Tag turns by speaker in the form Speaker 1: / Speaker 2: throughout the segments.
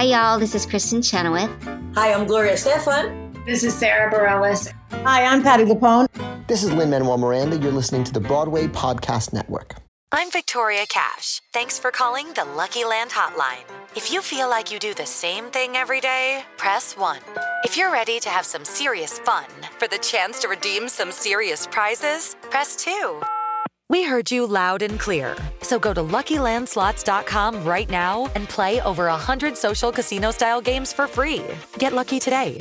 Speaker 1: Hi, y'all. This is Kristin Chenoweth.
Speaker 2: Hi, I'm Gloria Estefan.
Speaker 3: This is Sara Bareilles.
Speaker 4: Hi, I'm Patti LuPone.
Speaker 5: This is Lin Manuel Miranda. You're listening to the Broadway Podcast Network.
Speaker 6: I'm Victoria Cash. Thanks for calling the Lucky Land Hotline. If you feel like you do the same thing every day, press 1. If you're ready to have some serious fun for the chance to redeem some serious prizes, press 2. We heard you loud and clear. So go to LuckyLandSlots.com right now and play over 100 social casino-style games for free. Get lucky today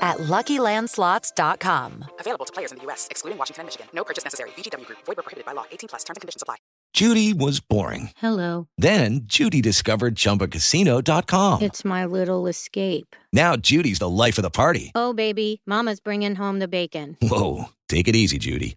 Speaker 6: at LuckyLandSlots.com.
Speaker 7: Available to players in the U.S., excluding Washington and Michigan. No purchase necessary. VGW Group. Void where prohibited by law. 18 plus. Terms and conditions apply.
Speaker 8: Judy was boring.
Speaker 9: Hello.
Speaker 8: Then Judy discovered ChumbaCasino.com.
Speaker 9: It's my little escape.
Speaker 8: Now Judy's the life of the party.
Speaker 9: Oh, baby, mama's bringing home the bacon.
Speaker 8: Whoa, take it easy, Judy.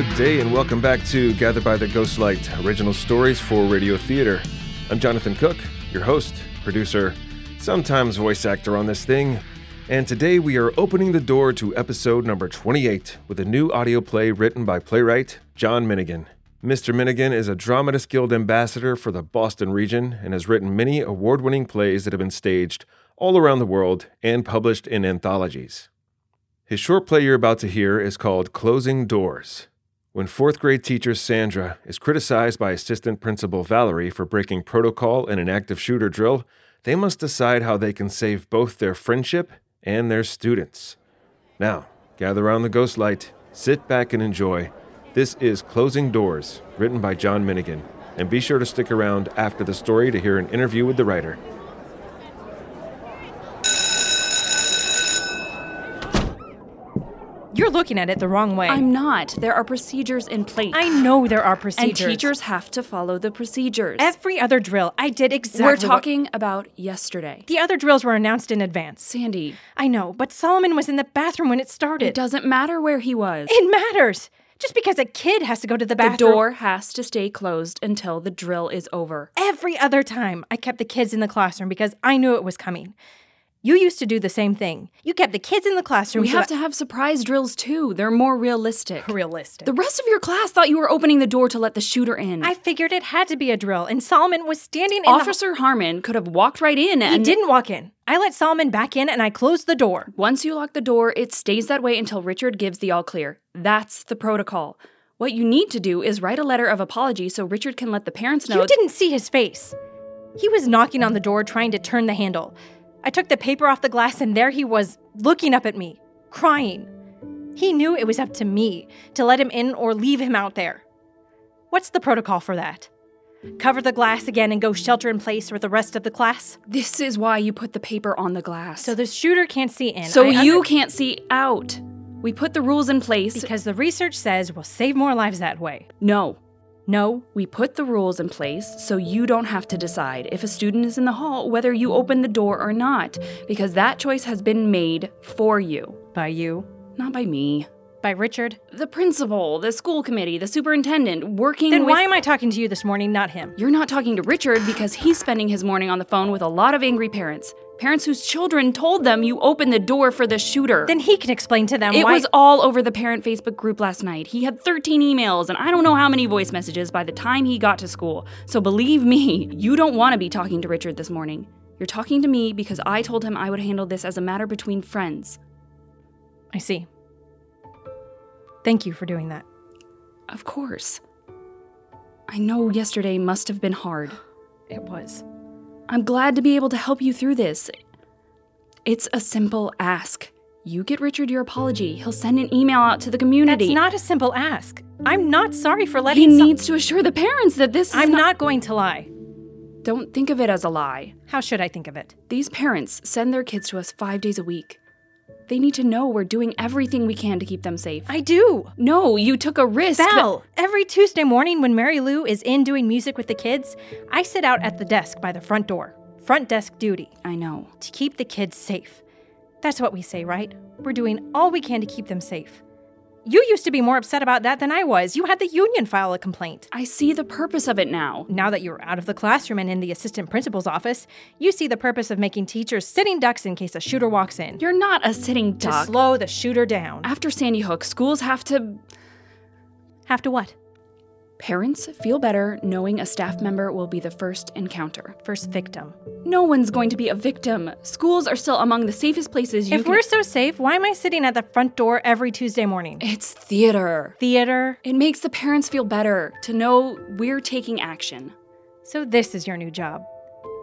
Speaker 10: Good day and welcome back to Gathered by the Ghostlight Original Stories for Radio Theater. I'm Jonathan Cook, your host, producer, sometimes voice actor on this thing, and today we are opening the door to episode number 28 with a new audio play written by playwright John Minigan. Mr. Minigan is a Dramatist Guild ambassador for the Boston region and has written many award winning plays that have been staged all around the world and published in anthologies. His short play you're about to hear is called Closing Doors. When fourth grade teacher Sandra is criticized by assistant principal Valerie for breaking protocol in an active shooter drill, they must decide how they can save both their friendship and their students. Now, gather around the ghost light, sit back and enjoy. This is Closing Doors, written by John Minigan, and be sure to stick around after the story to hear an interview with the writer.
Speaker 11: You're looking at it the wrong way.
Speaker 12: I'm not. There are procedures in place.
Speaker 11: I know there are procedures.
Speaker 12: And teachers have to follow the procedures.
Speaker 11: Every other drill, I did exactly.
Speaker 12: We're talking what... about yesterday.
Speaker 11: The other drills were announced in advance.
Speaker 12: Sandy.
Speaker 11: I know, but Solomon was in the bathroom when it started.
Speaker 12: It doesn't matter where he was.
Speaker 11: It matters. Just because a kid has to go to the bathroom.
Speaker 12: The door has to stay closed until the drill is over.
Speaker 11: Every other time, I kept the kids in the classroom because I knew it was coming. You used to do the same thing. You kept the kids in the classroom.
Speaker 12: We
Speaker 11: so
Speaker 12: have to have surprise drills too. They're more realistic.
Speaker 11: Realistic.
Speaker 12: The rest of your class thought you were opening the door to let the shooter in.
Speaker 11: I figured it had to be a drill, and Solomon was standing in
Speaker 12: Officer
Speaker 11: the...
Speaker 12: Harmon could have walked right in and.
Speaker 11: He didn't walk in. I let Solomon back in and I closed the door.
Speaker 12: Once you lock the door, it stays that way until Richard gives the all clear. That's the protocol. What you need to do is write a letter of apology so Richard can let the parents know.
Speaker 11: You didn't see his face. He was knocking on the door trying to turn the handle. I took the paper off the glass, and there he was, looking up at me, crying. He knew it was up to me to let him in or leave him out there. What's the protocol for that? Cover the glass again and go shelter in place with the rest of the class?
Speaker 12: This is why you put the paper on the glass.
Speaker 11: So the shooter can't see in.
Speaker 12: So I you under- can't see out. We put the rules in place.
Speaker 11: Because the research says we'll save more lives that way.
Speaker 12: No.
Speaker 11: No,
Speaker 12: we put the rules in place so you don't have to decide if a student is in the hall whether you open the door or not, because that choice has been made for you.
Speaker 11: By you?
Speaker 12: Not by me.
Speaker 11: By Richard?
Speaker 12: The principal, the school committee, the superintendent, working
Speaker 11: Then
Speaker 12: with-
Speaker 11: why am I talking to you this morning, not him?
Speaker 12: You're not talking to Richard because he's spending his morning on the phone with a lot of angry parents. Parents whose children told them you opened the door for the shooter.
Speaker 11: Then he can explain to them
Speaker 12: it
Speaker 11: why-
Speaker 12: was all over the parent Facebook group last night. He had 13 emails and I don't know how many voice messages by the time he got to school. So believe me, you don't want to be talking to Richard this morning. You're talking to me because I told him I would handle this as a matter between friends.
Speaker 11: I see. Thank you for doing that.
Speaker 12: Of course. I know yesterday must have been hard.
Speaker 11: It was.
Speaker 12: I'm glad to be able to help you through this. It's a simple ask. You get Richard your apology. He'll send an email out to the community.
Speaker 11: That's not a simple ask. I'm not sorry for letting
Speaker 12: He
Speaker 11: some-
Speaker 12: needs to assure the parents that this
Speaker 11: I'm
Speaker 12: not-,
Speaker 11: not going to lie.
Speaker 12: Don't think of it as a lie.
Speaker 11: How should I think of it?
Speaker 12: These parents send their kids to us five days a week. They need to know we're doing everything we can to keep them safe.
Speaker 11: I do.
Speaker 12: No, you took a risk.
Speaker 11: Val, every Tuesday morning when Mary Lou is in doing music with the kids, I sit out at the desk by the front door. Front desk duty.
Speaker 12: I know.
Speaker 11: To keep the kids safe. That's what we say, right? We're doing all we can to keep them safe. You used to be more upset about that than I was. You had the union file a complaint.
Speaker 12: I see the purpose of it now.
Speaker 11: Now that you're out of the classroom and in the assistant principal's office, you see the purpose of making teachers sitting ducks in case a shooter walks in.
Speaker 12: You're not a sitting duck.
Speaker 11: To slow the shooter down.
Speaker 12: After Sandy Hook, schools have to.
Speaker 11: Have to what?
Speaker 12: Parents feel better knowing a staff member will be the first encounter.
Speaker 11: First victim.
Speaker 12: No one's going to be a victim. Schools are still among the safest places you
Speaker 11: If
Speaker 12: can-
Speaker 11: we're so safe, why am I sitting at the front door every Tuesday morning?
Speaker 12: It's theater.
Speaker 11: Theater.
Speaker 12: It makes the parents feel better to know we're taking action.
Speaker 11: So, this is your new job.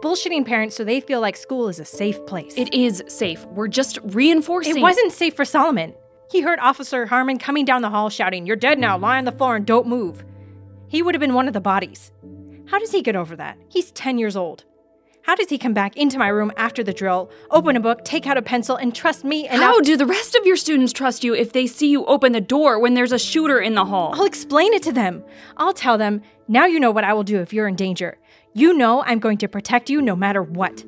Speaker 11: Bullshitting parents so they feel like school is a safe place.
Speaker 12: It is safe. We're just reinforcing.
Speaker 11: It wasn't safe for Solomon. He heard Officer Harmon coming down the hall shouting, You're dead now, lie on the floor and don't move. He would have been one of the bodies. How does he get over that? He's 10 years old. How does he come back into my room after the drill, open a book, take out a pencil, and trust me enough?
Speaker 12: How do the rest of your students trust you if they see you open the door when there's a shooter in the hall?
Speaker 11: I'll explain it to them. I'll tell them, now you know what I will do if you're in danger. You know I'm going to protect you no matter what.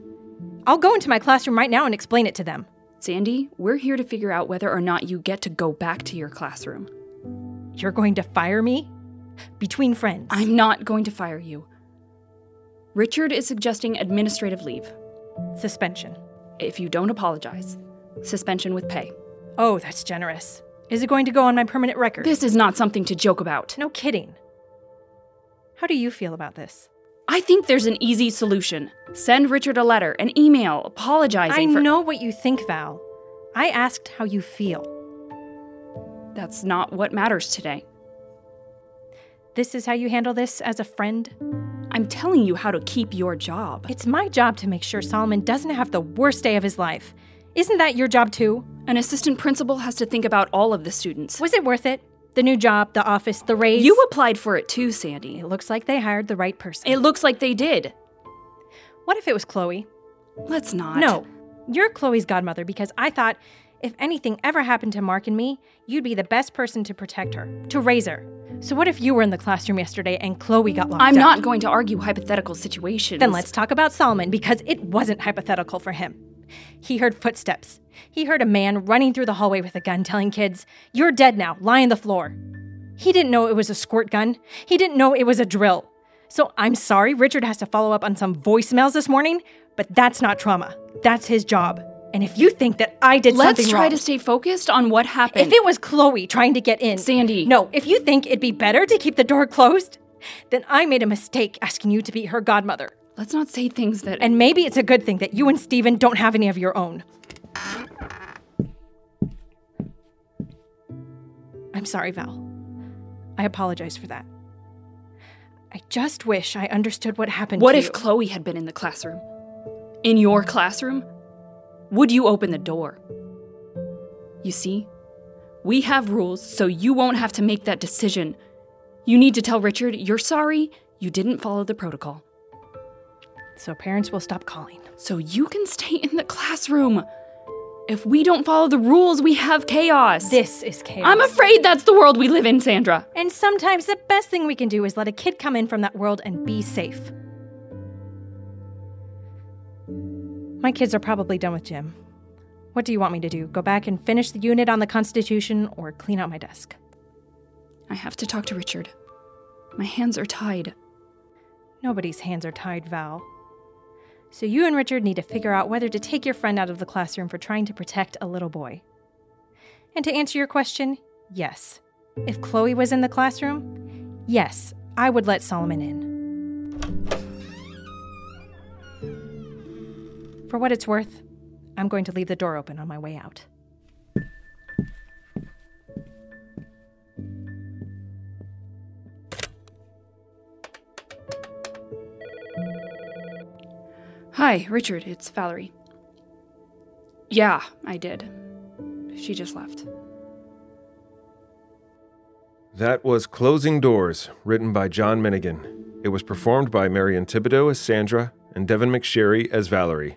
Speaker 11: I'll go into my classroom right now and explain it to them.
Speaker 12: Sandy, we're here to figure out whether or not you get to go back to your classroom.
Speaker 11: You're going to fire me? Between friends.
Speaker 12: I'm not going to fire you. Richard is suggesting administrative leave.
Speaker 11: Suspension.
Speaker 12: If you don't apologize, suspension with pay.
Speaker 11: Oh, that's generous. Is it going to go on my permanent record?
Speaker 12: This is not something to joke about.
Speaker 11: No kidding. How do you feel about this?
Speaker 12: I think there's an easy solution. Send Richard a letter, an email, apologizing
Speaker 11: I
Speaker 12: for.
Speaker 11: know what you think, Val. I asked how you feel.
Speaker 12: That's not what matters today.
Speaker 11: This is how you handle this as a friend?
Speaker 12: I'm telling you how to keep your job.
Speaker 11: It's my job to make sure Solomon doesn't have the worst day of his life. Isn't that your job too?
Speaker 12: An assistant principal has to think about all of the students.
Speaker 11: Was it worth it? The new job, the office, the raise?
Speaker 12: You applied for it too, Sandy.
Speaker 11: It looks like they hired the right person.
Speaker 12: It looks like they did.
Speaker 11: what if it was Chloe?
Speaker 12: Let's not.
Speaker 11: No, you're Chloe's godmother because I thought if anything ever happened to Mark and me, you'd be the best person to protect her, to raise her. So what if you were in the classroom yesterday and Chloe got locked
Speaker 12: I'm
Speaker 11: up?
Speaker 12: not going to argue hypothetical situations.
Speaker 11: Then let's talk about Solomon because it wasn't hypothetical for him. He heard footsteps. He heard a man running through the hallway with a gun telling kids, You're dead now, lie on the floor. He didn't know it was a squirt gun. He didn't know it was a drill. So I'm sorry Richard has to follow up on some voicemails this morning, but that's not trauma. That's his job. And if you think that I did something.
Speaker 12: Let's
Speaker 11: something
Speaker 12: try to stay focused on what happened.
Speaker 11: if it was Chloe trying to get in,
Speaker 12: Sandy.
Speaker 11: No, if you think it'd be better to keep the door closed, then I made a mistake asking you to be her godmother.
Speaker 12: Let's not say things that.
Speaker 11: And maybe it's a good thing that you and Steven don't have any of your own. I'm sorry, Val. I apologize for that. I just wish I understood what happened
Speaker 12: what if
Speaker 11: you.
Speaker 12: Chloe had been in the classroom? In your classroom? Would you open the door? You see, we have rules, so you won't have to make that decision. You need to tell Richard you're sorry you didn't follow the protocol.
Speaker 11: So parents will stop calling.
Speaker 12: So you can stay in the classroom. If we don't follow the rules, we have chaos.
Speaker 11: This is chaos.
Speaker 12: I'm afraid that's the world we live in, Sandra.
Speaker 11: And sometimes the best thing we can do is let a kid come in from that world and be safe. My kids are probably done with gym. What do you want me to do? Go back and finish the unit on the Constitution or clean out my desk?
Speaker 12: I have to talk to Richard. My hands are tied.
Speaker 11: Nobody's hands are tied, Val. So you and Richard need to figure out whether to take your friend out of the classroom for trying to protect a little boy. And to answer your question, yes. If Chloe was in the classroom, yes, I would let Solomon in. For what it's worth, I'm going to leave the door open on my way out.
Speaker 12: Hi, Richard, it's Valerie. Yeah, I did. She just left.
Speaker 10: That was Closing Doors, written by John Minigan. It was performed by Marian Thibodeau as Sandra and Devon McSherry as Valerie.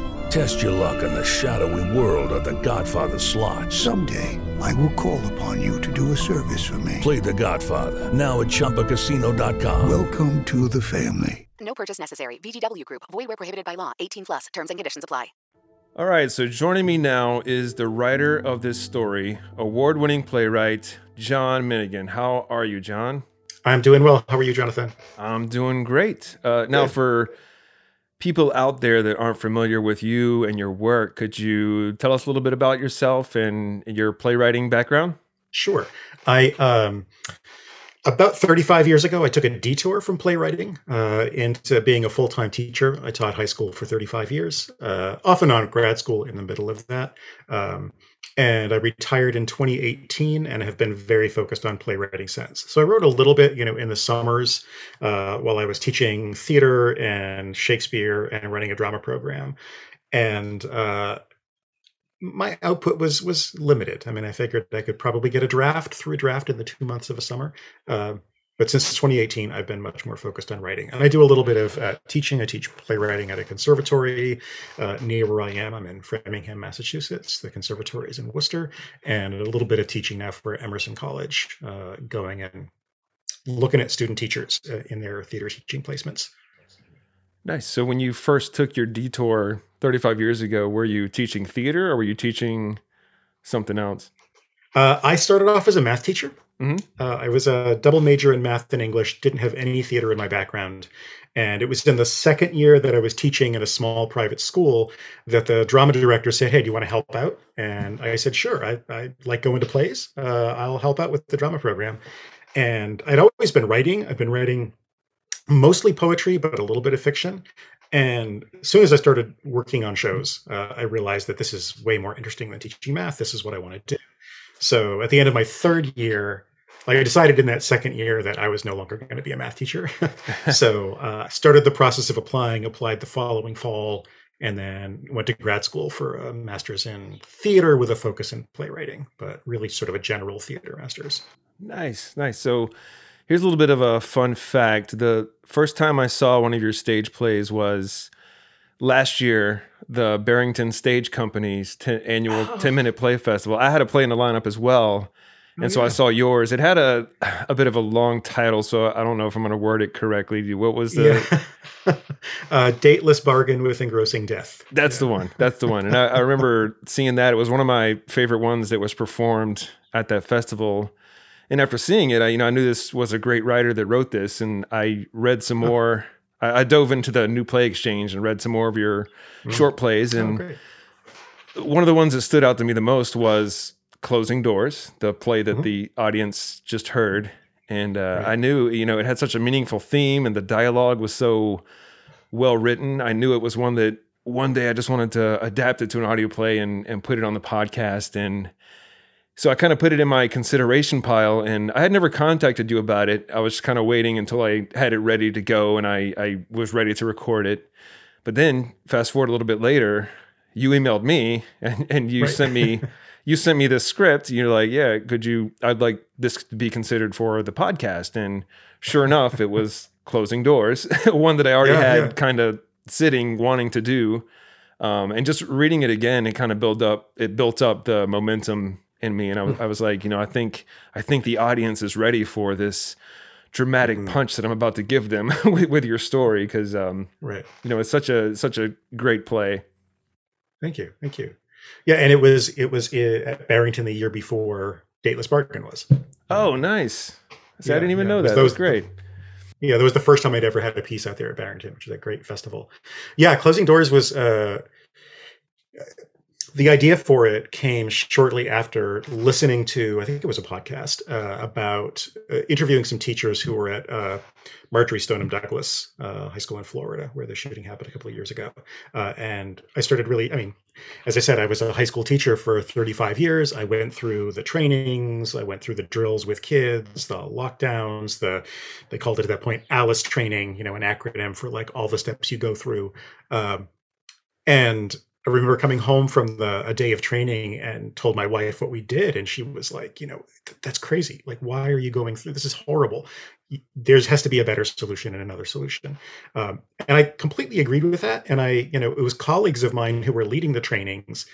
Speaker 4: Test your luck in the shadowy world of The Godfather slot.
Speaker 13: Someday, I will call upon you to do a service for me.
Speaker 4: Play The Godfather now at ChumbaCasino.com.
Speaker 13: Welcome to the family.
Speaker 7: No purchase necessary. VGW Group. Void where prohibited by law. 18 plus. Terms and conditions apply.
Speaker 10: All right, so joining me now is the writer of this story, award winning playwright, John Minigan. How are you, John?
Speaker 14: I'm doing well. How are you, Jonathan?
Speaker 10: I'm doing great. Uh, now,
Speaker 14: Good.
Speaker 10: for people out there that aren't familiar with you and your work, could you tell us a little bit about yourself and your playwriting background?
Speaker 14: Sure. I um about 35 years ago, I took a detour from playwriting uh, into being a full time teacher. I taught high school for 35 years, uh, off and on grad school in the middle of that. Um, and I retired in 2018 and have been very focused on playwriting since. So I wrote a little bit, you know, in the summers uh, while I was teaching theater and Shakespeare and running a drama program. And uh, my output was was limited. I mean, I figured I could probably get a draft through a draft in the two months of a summer. Uh, but since 2018, I've been much more focused on writing, and I do a little bit of uh, teaching. I teach playwriting at a conservatory uh, near where I am. I'm in Framingham, Massachusetts. The conservatory is in Worcester, and a little bit of teaching now for Emerson College, uh, going and looking at student teachers uh, in their theater teaching placements.
Speaker 10: Nice. So, when you first took your detour 35 years ago, were you teaching theater or were you teaching something else?
Speaker 14: Uh, I started off as a math teacher.
Speaker 10: Mhm.
Speaker 14: Uh, I was a double major in math and English, didn't have any theater in my background. And it was in the second year that I was teaching at a small private school that the drama director said, Hey, do you want to help out? And I said, Sure, I, I like going to plays. Uh, I'll help out with the drama program. And I'd always been writing. I've been writing mostly poetry, but a little bit of fiction. And as soon as I started working on shows, uh, I realized that this is way more interesting than teaching math. This is what I want to do. So at the end of my third year, like I decided in that second year that I was no longer going to be a math teacher. so uh, started the process of applying, applied the following fall, and then went to grad school for a master's in theater with a focus in playwriting, but really sort of a general theater master's.
Speaker 10: Nice, nice. So, here's a little bit of a fun fact. The first time I saw one of your stage plays was last year, the Barrington Stage Company's ten, annual 10 minute play festival. I had a play in the lineup as well. And so I saw yours. It had a a bit of a long title, so I don't know if I'm going to word it correctly. What was the?
Speaker 14: Yeah. uh, dateless bargain with engrossing death.
Speaker 10: That's the one. That's the one. And I, I remember seeing that. It was one of my favorite ones that was performed at that festival. And after seeing it, I you know I knew this was a great writer that wrote this, and I read some more. I, I dove into the New Play Exchange and read some more of your short plays,
Speaker 14: Oh,
Speaker 10: and
Speaker 14: great.
Speaker 10: one of the ones that stood out to me the most was Closing Doors, the play
Speaker 14: Mm-hmm.
Speaker 10: that the audience just heard. And uh, I knew, you know, it had such a meaningful theme and the dialogue was so well written. I knew it was one that one day I just wanted to adapt it to an audio play and, and put it on the podcast. And so I kind of put it in my consideration pile and I had never contacted you about it. I was kind of waiting until I had it ready to go and I, I was ready to record it. But then fast forward a little bit later, you emailed me and, and you
Speaker 14: Right.
Speaker 10: sent me you sent me this script. You're like, yeah, could you I'd like this to be considered for the podcast. And sure enough, it was closing doors, one that I already
Speaker 14: Yeah,
Speaker 10: had
Speaker 14: yeah.
Speaker 10: kind of sitting wanting to do. Um, and just reading it again, it kind of built up it built up the momentum in me. And I was, I was like, you know, I think I think the audience is ready for this dramatic
Speaker 14: Mm-hmm.
Speaker 10: punch that I'm about to give them with, with your story because um,
Speaker 14: Right.
Speaker 10: you know it's such a such a great play.
Speaker 14: Thank you. Thank you. Yeah, and it was it was at Barrington the year before Dateless Bargain was.
Speaker 10: Oh, nice. See, I didn't even
Speaker 14: yeah.
Speaker 10: know that. That was great.
Speaker 14: Yeah, that was the first time I'd ever had a piece out there at Barrington, which is a great festival. Yeah, Closing Doors was uh, the idea for it came shortly after listening to, I think it was a podcast uh, about uh, interviewing some teachers who were at uh, Marjory Stoneman Douglas uh, High School in Florida, where the shooting happened a couple of years ago. Uh, and I started really, I mean, as I said, I was a high school teacher for 35 years. I went through the trainings, I went through the drills with kids, the lockdowns, the, they called it at that point ALICE training, you know, an acronym for like all the steps you go through. Um, and I remember coming home from the a day of training and told my wife what we did, and she was like, "You know, that's crazy. Like, why are you going through this? Is horrible. There's has to be a better solution and another solution." Um, and I completely agreed with that. And I, you know, it was colleagues of mine who were leading the trainings,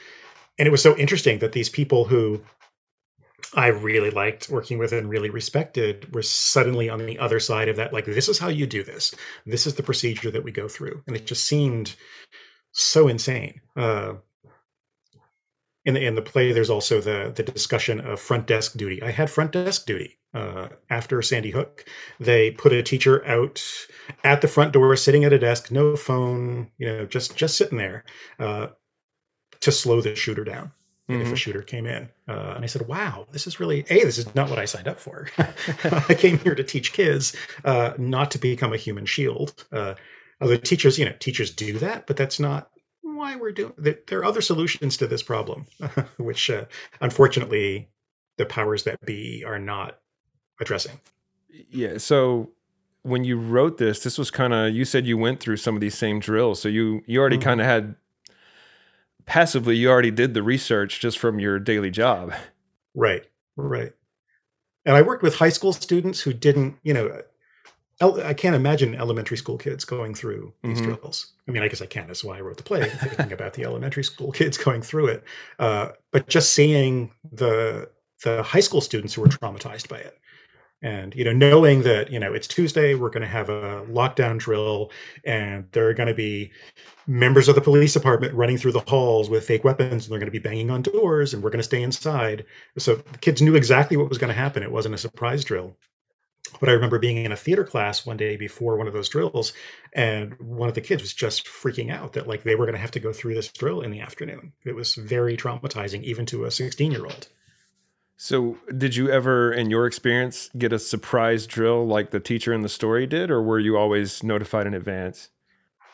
Speaker 14: and it was so interesting that these people who I really liked working with and really respected were suddenly on the other side of that. Like, this is how you do this. This is the procedure that we go through, and it just seemed so insane. Uh, in the in the play, there's also the the discussion of front desk duty. I had front desk duty uh, after Sandy Hook. They put a teacher out at the front door, sitting at a desk, no phone, you know, just just sitting there uh, to slow the shooter down. Mm-hmm. If a shooter came in, uh, and I said, "Wow, this is really a. This is not what I signed up for. I came here to teach kids, uh, not to become a human shield." Uh, Although teachers, you know, teachers do that, but that's not why we're doing. There are other solutions to this problem, which uh, unfortunately the powers that be are not addressing.
Speaker 10: Yeah. So when you wrote this, this was kind of you said you went through some of these same drills, so you you already mm-hmm. kind of had passively you already did the research just from your daily job.
Speaker 14: Right. Right. And I worked with high school students who didn't, you know, I can't imagine elementary school kids going through these mm-hmm. drills. I mean, I guess I can. That's why I wrote the play, thinking about the elementary school kids going through it. Uh, but just seeing the the high school students who were traumatized by it, and you know, knowing that you know it's Tuesday, we're going to have a lockdown drill, and there are going to be members of the police department running through the halls with fake weapons, and they're going to be banging on doors, and we're going to stay inside. So the kids knew exactly what was going to happen. It wasn't a surprise drill. But I remember being in a theater class one day before one of those drills, and one of the kids was just freaking out that like they were going to have to go through this drill in the afternoon. It was very traumatizing, even to a 16 year old.
Speaker 10: So, did you ever, in your experience, get a surprise drill like the teacher in the story did, or were you always notified in advance?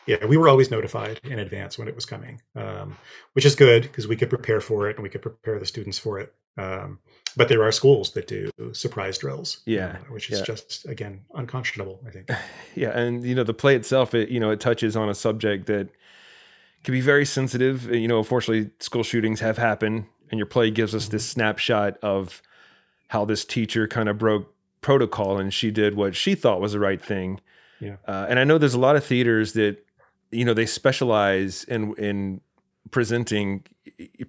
Speaker 14: Yeah, we were always notified in advance when it was coming, um, which is good because we could prepare for it and we could prepare the students for it. Um, but there are schools that do surprise drills.
Speaker 10: Yeah,
Speaker 14: uh, which is
Speaker 10: yeah.
Speaker 14: just again unconscionable. I think.
Speaker 10: Yeah, and you know the play itself, it you know it touches on a subject that can be very sensitive. You know, unfortunately, school shootings have happened, and your play gives us this mm-hmm. snapshot of how this teacher kind of broke protocol and she did what she thought was the right thing.
Speaker 14: Yeah,
Speaker 10: uh, and I know there's a lot of theaters that you know they specialize in in presenting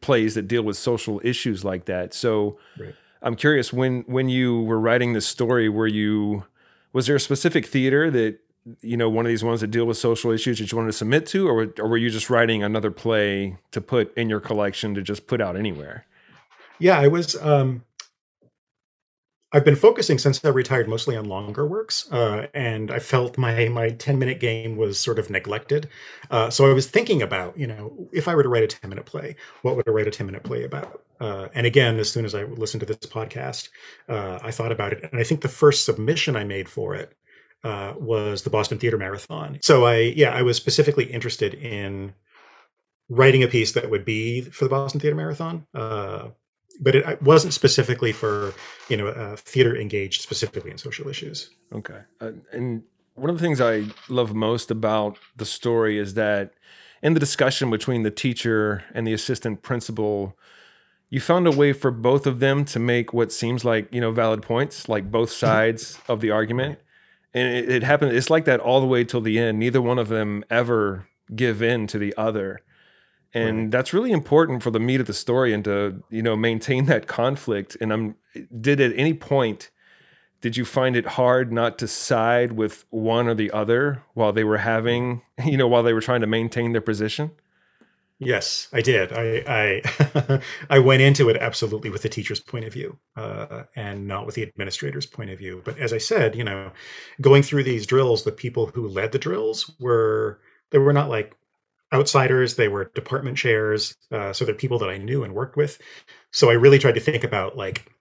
Speaker 10: plays that deal with social issues like that. So right. I'm curious when when you were writing this story, were you was there a specific theater that you know one of these ones that deal with social issues that you wanted to submit to, or or were you just writing another play to put in your collection to just put out anywhere?
Speaker 14: Yeah, I was. Um, I've been focusing since I retired mostly on longer works, uh, and I felt my my ten minute game was sort of neglected. Uh, so I was thinking about, you know, if I were to write a ten minute play, what would I write a ten minute play about? Uh, and again, as soon as I listened to this podcast, uh, I thought about it, and I think the first submission I made for it uh, was the Boston Theater Marathon. So I, yeah, I was specifically interested in writing a piece that would be for the Boston Theater Marathon. Uh, but it wasn't specifically for you know uh, theater engaged specifically in social issues.
Speaker 10: Okay, uh, and one of the things I love most about the story is that in the discussion between the teacher and the assistant principal, you found a way for both of them to make what seems like you know valid points, like both sides of the argument. And it, it happened. It's like that all the way till the end. Neither one of them ever give in to the other and right. that's really important for the meat of the story and to you know maintain that conflict and i'm did at any point did you find it hard not to side with one or the other while they were having you know while they were trying to maintain their position
Speaker 14: Yes, I did. I I, I went into it absolutely with the teacher's point of view, uh, and not with the administrator's point of view. But as I said, you know, going through these drills, the people who led the drills were they were not like outsiders; they were department chairs. Uh, so they're people that I knew and worked with. So I really tried to think about like,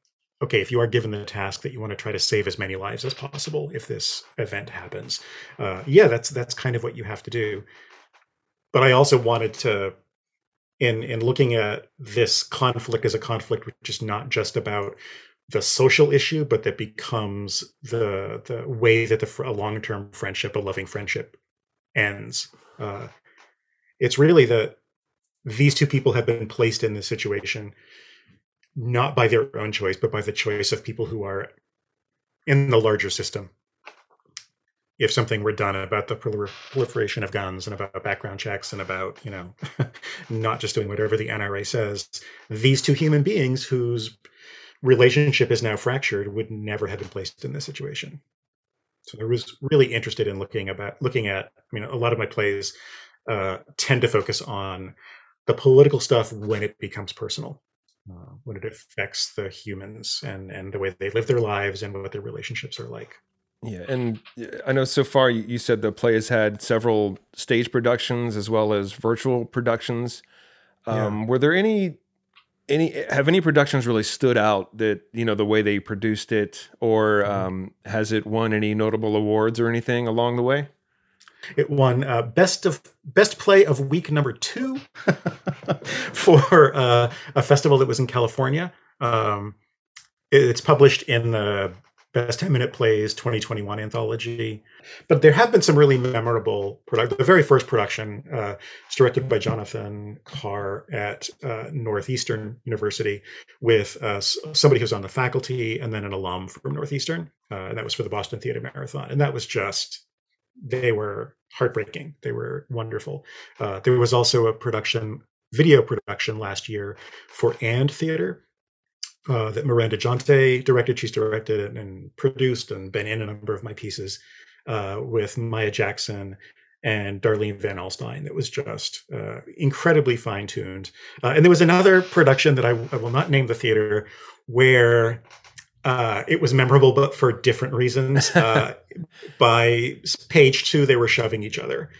Speaker 14: okay, if you are given the task that you want to try to save as many lives as possible if this event happens, uh, yeah, that's that's kind of what you have to do. But I also wanted to in in looking at this conflict as a conflict which is not just about the social issue but that becomes the the way that the a long-term friendship a loving friendship ends uh, it's really that these two people have been placed in this situation not by their own choice but by the choice of people who are in the larger system if something were done about the proliferation of guns and about background checks and about you know not just doing whatever the NRA says, these two human beings whose relationship is now fractured would never have been placed in this situation. So I was really interested in looking about looking at. I mean, a lot of my plays uh, tend to focus on the political stuff when it becomes personal, uh, when it affects the humans and and the way they live their lives and what their relationships are like.
Speaker 10: Yeah, and I know so far you said the play has had several stage productions as well as virtual productions. Um, yeah. Were there any any have any productions really stood out that you know the way they produced it, or mm-hmm. um, has it won any notable awards or anything along the way?
Speaker 14: It won uh, best of best play of week number two for uh, a festival that was in California. Um, it's published in the Best 10 Minute Plays 2021 anthology. But there have been some really memorable product. The very first production uh, is directed by Jonathan Carr at uh, Northeastern University with uh, somebody who's on the faculty and then an alum from Northeastern. Uh, and that was for the Boston Theater Marathon. And that was just, they were heartbreaking. They were wonderful. Uh, there was also a production, video production last year for And Theater uh, that Miranda Giunte directed. She's directed and produced and been in a number of my pieces uh, with Maya Jackson and Darlene Van Alstyne that was just uh, incredibly fine tuned. Uh, and there was another production that I, I, will not name the theater where uh, it was memorable, but for different reasons. Uh, by page two, they were shoving each other.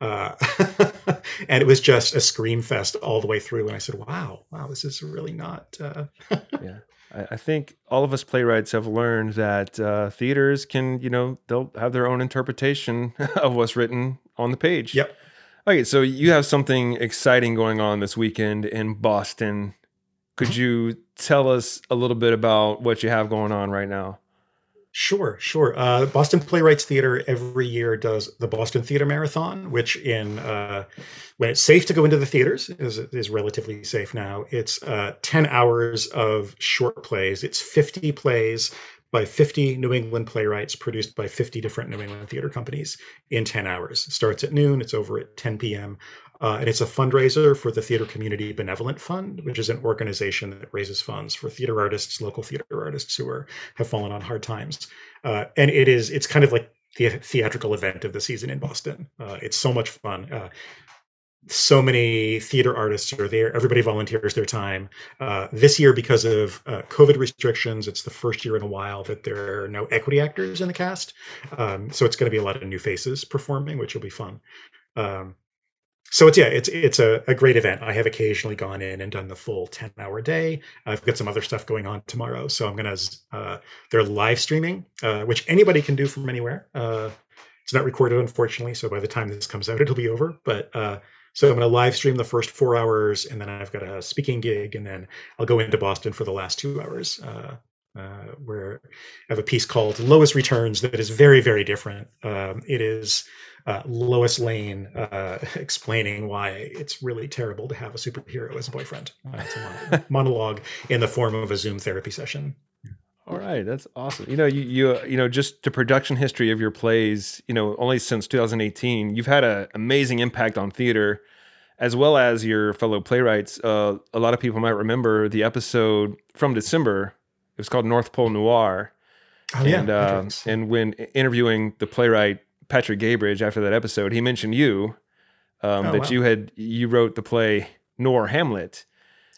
Speaker 14: Uh, and it was just a scream fest all the way through. And I said, "Wow, wow, this is really not." Uh...
Speaker 10: yeah, I, I, think all of us playwrights have learned that uh, theaters can, you know, they'll have their own interpretation of what's written on the page.
Speaker 14: Yep.
Speaker 10: Okay, so you have something exciting going on this weekend in Boston. Could you tell us a little bit about what you have going on right now?
Speaker 14: Sure, sure. Uh, Boston Playwrights Theater every year does the Boston Theater Marathon, which in uh, when it's safe to go into the theaters is is relatively safe now. It's uh, ten hours of short plays. It's fifty plays by 50 New England playwrights produced by 50 different New England theater companies in 10 hours. It starts at noon, it's over at 10 p.m. Uh, and it's a fundraiser for the Theater Community Benevolent Fund, which is an organization that raises funds for theater artists, local theater artists who are have fallen on hard times. Uh, and it is it's kind of like the theatrical event of the season in Boston. Uh, it's so much fun. Uh, so many theater artists are there. Everybody volunteers their time. Uh, this year, because of uh, COVID restrictions, it's the first year in a while that there are no equity actors in the cast. Um, so it's going to be a lot of new faces performing, which will be fun. Um, so it's yeah, it's it's a, a great event. I have occasionally gone in and done the full ten hour day. I've got some other stuff going on tomorrow, so I'm gonna. Uh, they're live streaming, uh, which anybody can do from anywhere. Uh, it's not recorded, unfortunately, so by the time this comes out, it'll be over. But uh, so I'm to live stream the first four hours, and then I've got a speaking gig, and then I'll go into Boston for the last two hours, uh, uh, where I have a piece called "Lowest Returns" that is very, very different. Um, it is uh, Lois Lane uh, explaining why it's really terrible to have a superhero as a boyfriend. Uh, it's a monologue in the form of a Zoom therapy session.
Speaker 10: All right, that's awesome. You know, you you you know, just the production history of your plays. You know, only since 2018, you've had an amazing impact on theater, as well as your fellow playwrights. Uh, a lot of people might remember the episode from December. It was called North Pole Noir.
Speaker 14: Oh,
Speaker 10: and
Speaker 14: yeah,
Speaker 10: uh, and when interviewing the playwright Patrick Gabridge after that episode, he mentioned you um,
Speaker 14: Oh,
Speaker 10: that
Speaker 14: wow.
Speaker 10: you had you wrote the play Noir Hamlet.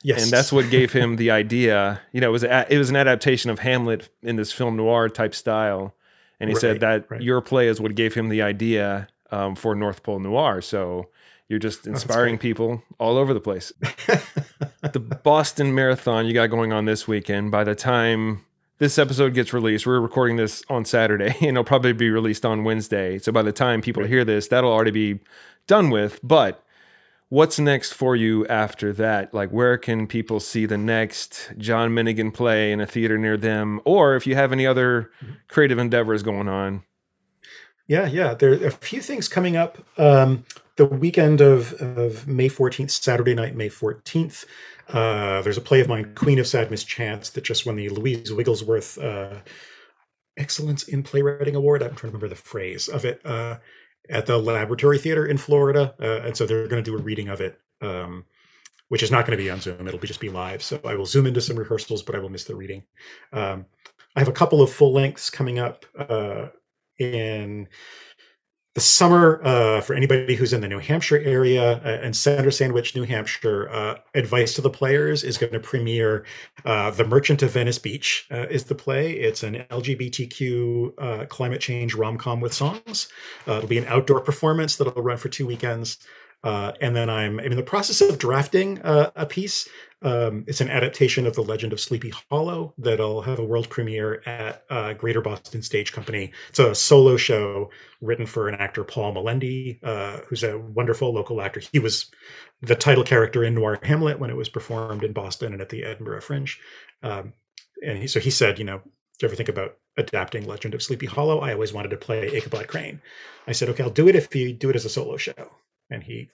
Speaker 14: Yes.
Speaker 10: and that's what gave him the idea. You know, it was a, it was an adaptation of Hamlet in this film noir type style, and he said
Speaker 14: Right,
Speaker 10: that your play is what gave him the idea um, for North Pole Noir. So you're just inspiring people all over the place. the Boston Marathon you got going on this weekend. By the time this episode gets released, we're recording this on Saturday, and it'll probably be released on Wednesday. So by the time people hear this, that'll already be done with. But what's next for you after that? Like, where can people see the next John Minigan play in a theater near them? Or if you have any other mm-hmm. creative endeavors going on?
Speaker 14: Yeah, yeah. There are a few things coming up. Um, the weekend of, of May 14th, Saturday night, May 14th, uh, there's a play of mine, Queen of Sad Mischance, that just won the Louise Wigglesworth uh, Excellence in Playwriting Award. I'm trying to remember the phrase of it uh, at the Laboratory Theater in Florida. Uh, and so they're going to do a reading of it, um, which is not going to be on Zoom. It'll be just be live. So I will zoom into some rehearsals, but I will miss the reading. Um, I have a couple of full lengths coming up uh, in the summer uh, for anybody who's in the New Hampshire area uh, and Center Sandwich, New Hampshire. Uh, Advice to the Players is going to premiere uh, The Merchant of Venice Beach uh, is the play. It's an LGBTQ uh, climate change rom-com with songs. It'll be an outdoor performance that'll run for two weekends. Uh, and then I'm, I'm in the process of drafting uh, a piece. Um, it's an adaptation of The Legend of Sleepy Hollow that'll have a world premiere at uh, Greater Boston Stage Company. It's a solo show written for an actor, Paul Melendy, uh, who's a wonderful local actor. He was the title character in Noir Hamlet when it was performed in Boston and at the Edinburgh Fringe. Um, and he, so he said, you know, do you ever think about adapting Legend of Sleepy Hollow? I always wanted to play Ichabod Crane. I said, okay, I'll do it if you do it as a solo show. And he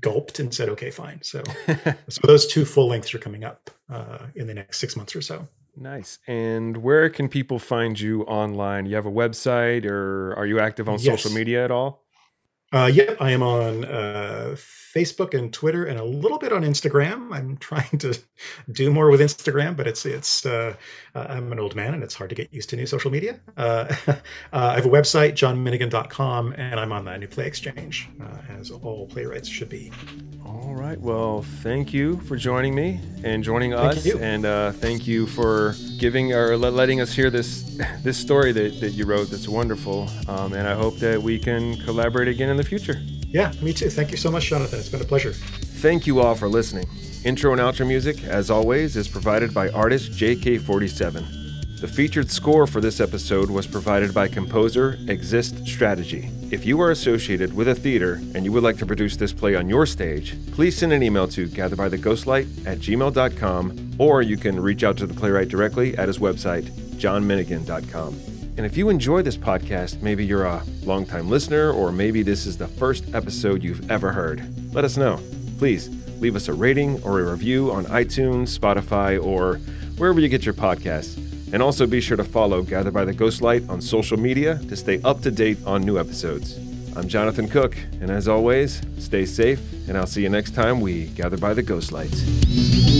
Speaker 14: gulped and said, okay, fine. So, so those two full lengths are coming up uh, in the next six months or so.
Speaker 10: Nice. And where can people find you online? You have a website or are you active on
Speaker 14: Yes.
Speaker 10: social media at all?
Speaker 14: Uh, yep, I am on uh, Facebook and Twitter and a little bit on Instagram. I'm trying to do more with Instagram, but it's it's uh, uh, I'm an old man and it's hard to get used to new social media. Uh, uh, I have a website, johnminigan.com, and I'm on the New Play Exchange, uh, as all playwrights should be.
Speaker 10: All right. Well, thank you for joining me and joining
Speaker 14: Thank
Speaker 10: us,
Speaker 14: you.
Speaker 10: and uh, thank you for giving or letting us hear this this story that, that you wrote. That's wonderful, um, and I hope that we can collaborate again in the future.
Speaker 14: Yeah, me too. Thank you so much, Jonathan. It's been a pleasure.
Speaker 10: Thank you all for listening. Intro and outro music, as always, is provided by artist JK47. The featured score for this episode was provided by composer Exist Strategy. If you are associated with a theater and you would like to produce this play on your stage, please send an email to gatherbytheghostlight at gmail.com or you can reach out to the playwright directly at his website, johnminigan.com. And if you enjoy this podcast, maybe you're a longtime listener or maybe this is the first episode you've ever heard, let us know. Please leave us a rating or a review on iTunes, Spotify, or wherever you get your podcasts. And also be sure to follow Gather by the Ghostlight on social media to stay up to date on new episodes. I'm Jonathan Cook, and as always, stay safe, and I'll see you next time we gather by the Ghostlights.